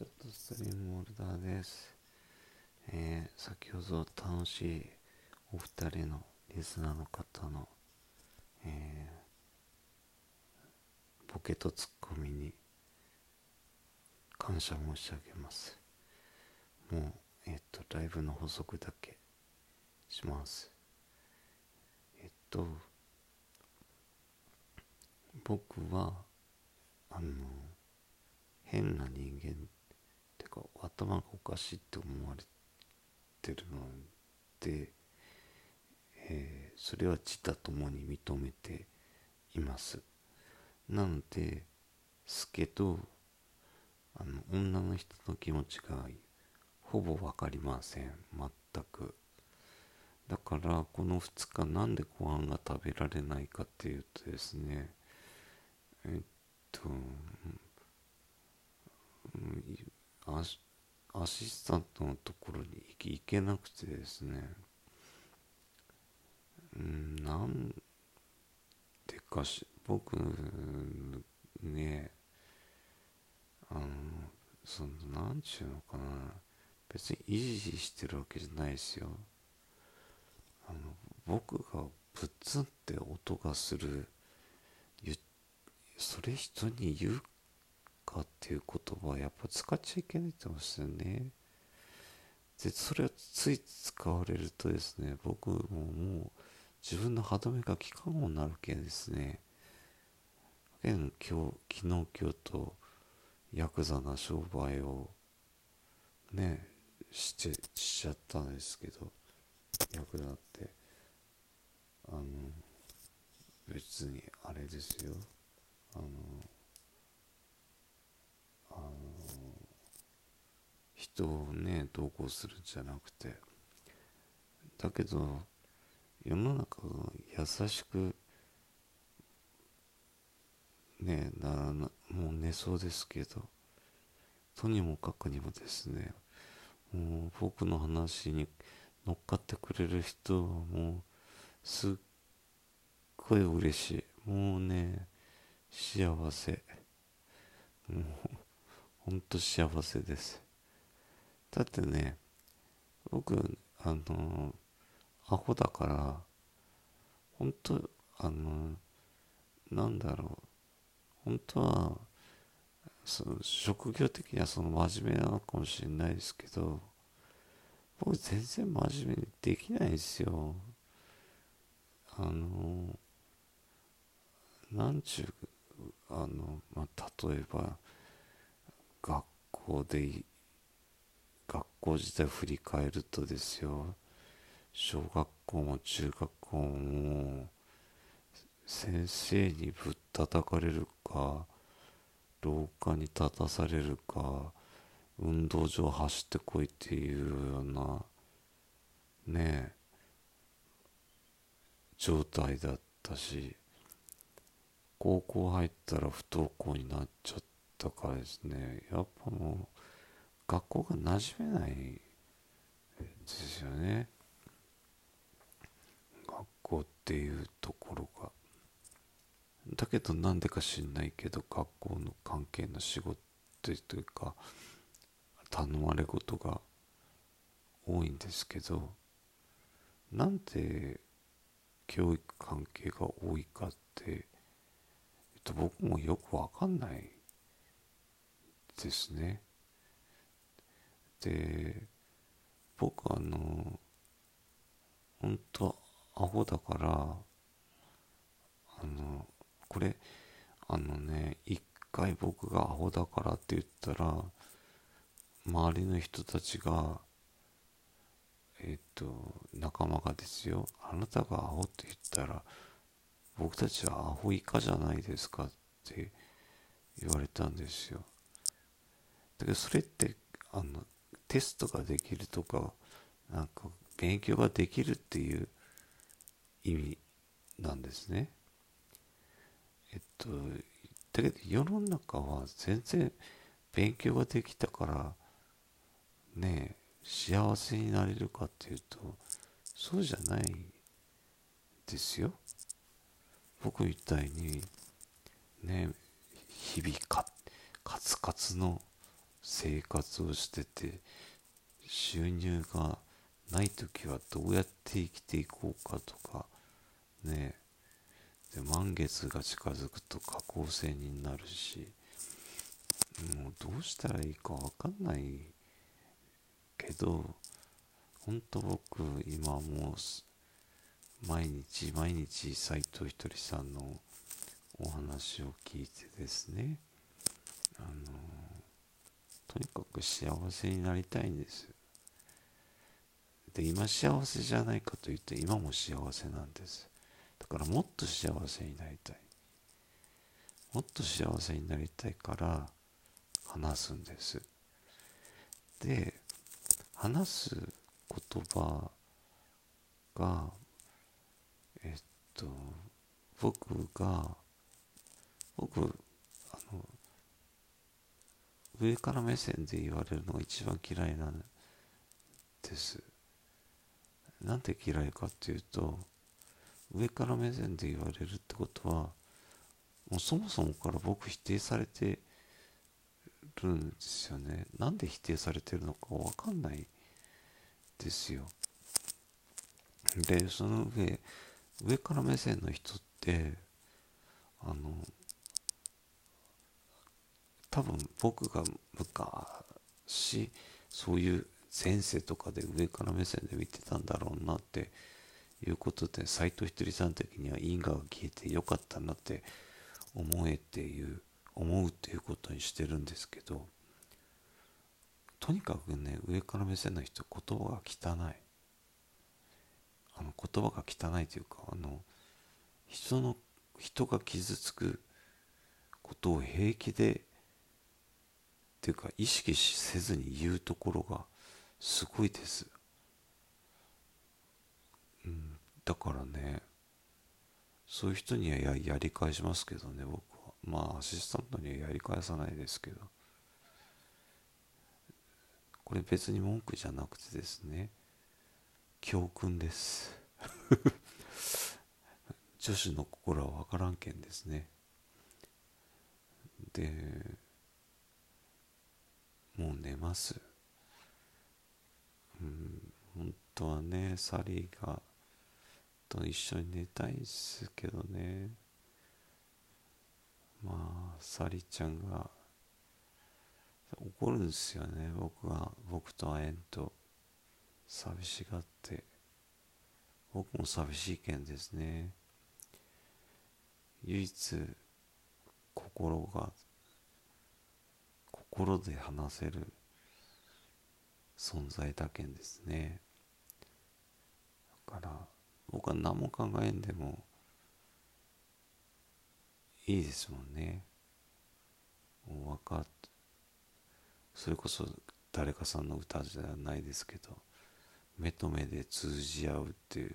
ちょっとストリームホルダーです。えー、先ほど楽しいお二人のリスナーの方の、えー、ボケとツッコミに感謝申し上げます。もう、えっ、と、ライブの補足だけします。えっと、僕は、あの、変な人間ってか頭がおかしいって思われてるので、えーそれは自他ともに認めています。なのですけどあの女の人の気持ちがほぼ分かりません。全く。だからこの2日なんでご飯が食べられないかっていうとですねえっとうんアシアシスタントのところに行けなくてですね。うんなんでかし僕ねあのそのなんちゅうのかな。別に維持してるわけじゃないですよ。あの僕がプッツンって音がするそれ人に言うかっていう言葉はやっぱ使っちゃいけないって言ってましたよね。で、それをつい使われるとですね、僕ももう自分の歯止めが効かんようになるけんですね。けん今日、昨日今日とヤクザな商売をね、して、しちゃったんですけど、ヤクザって、あの、別にあれですよ。あの、あの人をね同行するんじゃなくてだけど世の中が優しくねなもう寝そうですけどとにもかくにもですねもう僕の話に乗っかってくれる人はもうすっごい嬉しい。もうね幸せ。もうほんと幸せです。だってね僕あのアホだから本当あのなんだろう本当はその職業的にはその真面目なのかもしれないですけど僕全然真面目にできないんですよ。あのなんちゅうあの、まあ、例えば学校で学校時代振り返るとですよ小学校も中学校も先生にぶったたかれるか廊下に立たされるか運動場走ってこいっていうようなねえ状態だったし高校入ったら不登校になっちゃったからですねやっぱもう学校が馴染めないですよね。学校っていうところが。だけどなんでか知んないけど学校の関係の仕事というか頼まれ事が多いんですけどなんで教育関係が多いかって、えっと、僕もよくわかんないですね。で僕あの本当アホだからあのこれあのね一回僕がアホだからって言ったら周りの人たちがえっと仲間がですよあなたがアホって言ったら僕たちはアホ以下じゃないですかって言われたんですよだけどそれってあのテストができるとかなんか勉強ができるっていう意味なんですね。えっとだけど世の中は全然勉強ができたからね幸せになれるかっていうとそうじゃないですよ。僕みたいにね日々かカツカツの生活をしてて収入がない時はどうやって生きていこうかとかね。で満月が近づくと下降線になるしもうどうしたらいいか分かんないけど本当僕今もう毎日毎日斎藤ひとりさんのお話を聞いてですねあのとにかく幸せになりたいんです。で今幸せじゃないかというと今も幸せなんです。だからもっと幸せになりたい。もっと幸せになりたいから話すんです。で話す言葉がえっと僕が僕上から目線で言われるのが一番嫌いなんです。なんで嫌いかっていうと上から目線で言われるってことはもうそもそもから僕否定されてるんですよね。なんで否定されてるのか分かんないですよ。でその上上から目線の人ってあの多分僕が昔そういう前世とかで上から目線で見てたんだろうなっていうことで斎藤ひとりさん的には因果が消えてよかったなって思えていう思うっていうことにしてるんですけどとにかくね上から目線の人言葉が汚い。あの言葉が汚いというかあの人の人が傷つくことを平気でっていうか意識せずに言うところがすごいです、うん、だからねそういう人にはややり返しますけどね僕は。まあアシスタントにはやり返さないですけど。これ別に文句じゃなくてですね教訓です。女子の心は分からんけんですね。でもう寝ます。うん本当はねサリーがと一緒に寝たいですけどね。まあサリーちゃんが怒るんですよね。僕が僕と会えんと。寂しがって。僕も寂しい件ですね。唯一心が心で話せる存在だけんですね。だから僕は何も考えんでもいいですもんね。もう分かっそれこそ誰かさんの歌じゃないですけど目と目で通じ合うっていう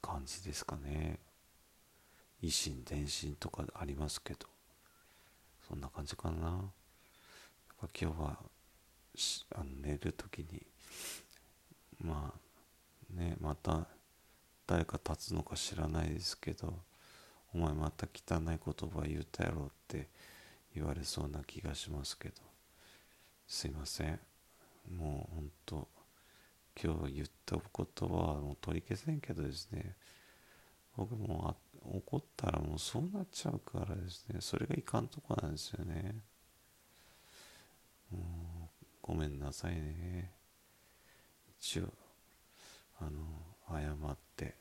感じですかね。維心伝心とかありますけど。そんな感じかな。やっぱ今日はあの寝る時にまあねまた誰か立つのか知らないですけどお前また汚い言葉言ったやろって言われそうな気がしますけどすいません。もうほんと今日言った言葉はもう取り消せんけどですね。僕も怒ったらもうそうなっちゃうからですね。それがいかんとこなんですよね。もうごめんなさいね。一応あの謝って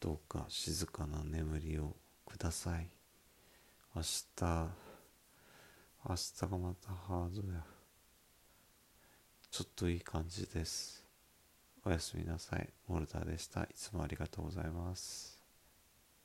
どうか静かな眠りをください。明日明日がまたハードや。ちょっといい感じです。おやすみなさい。モルターでした。いつもありがとうございます。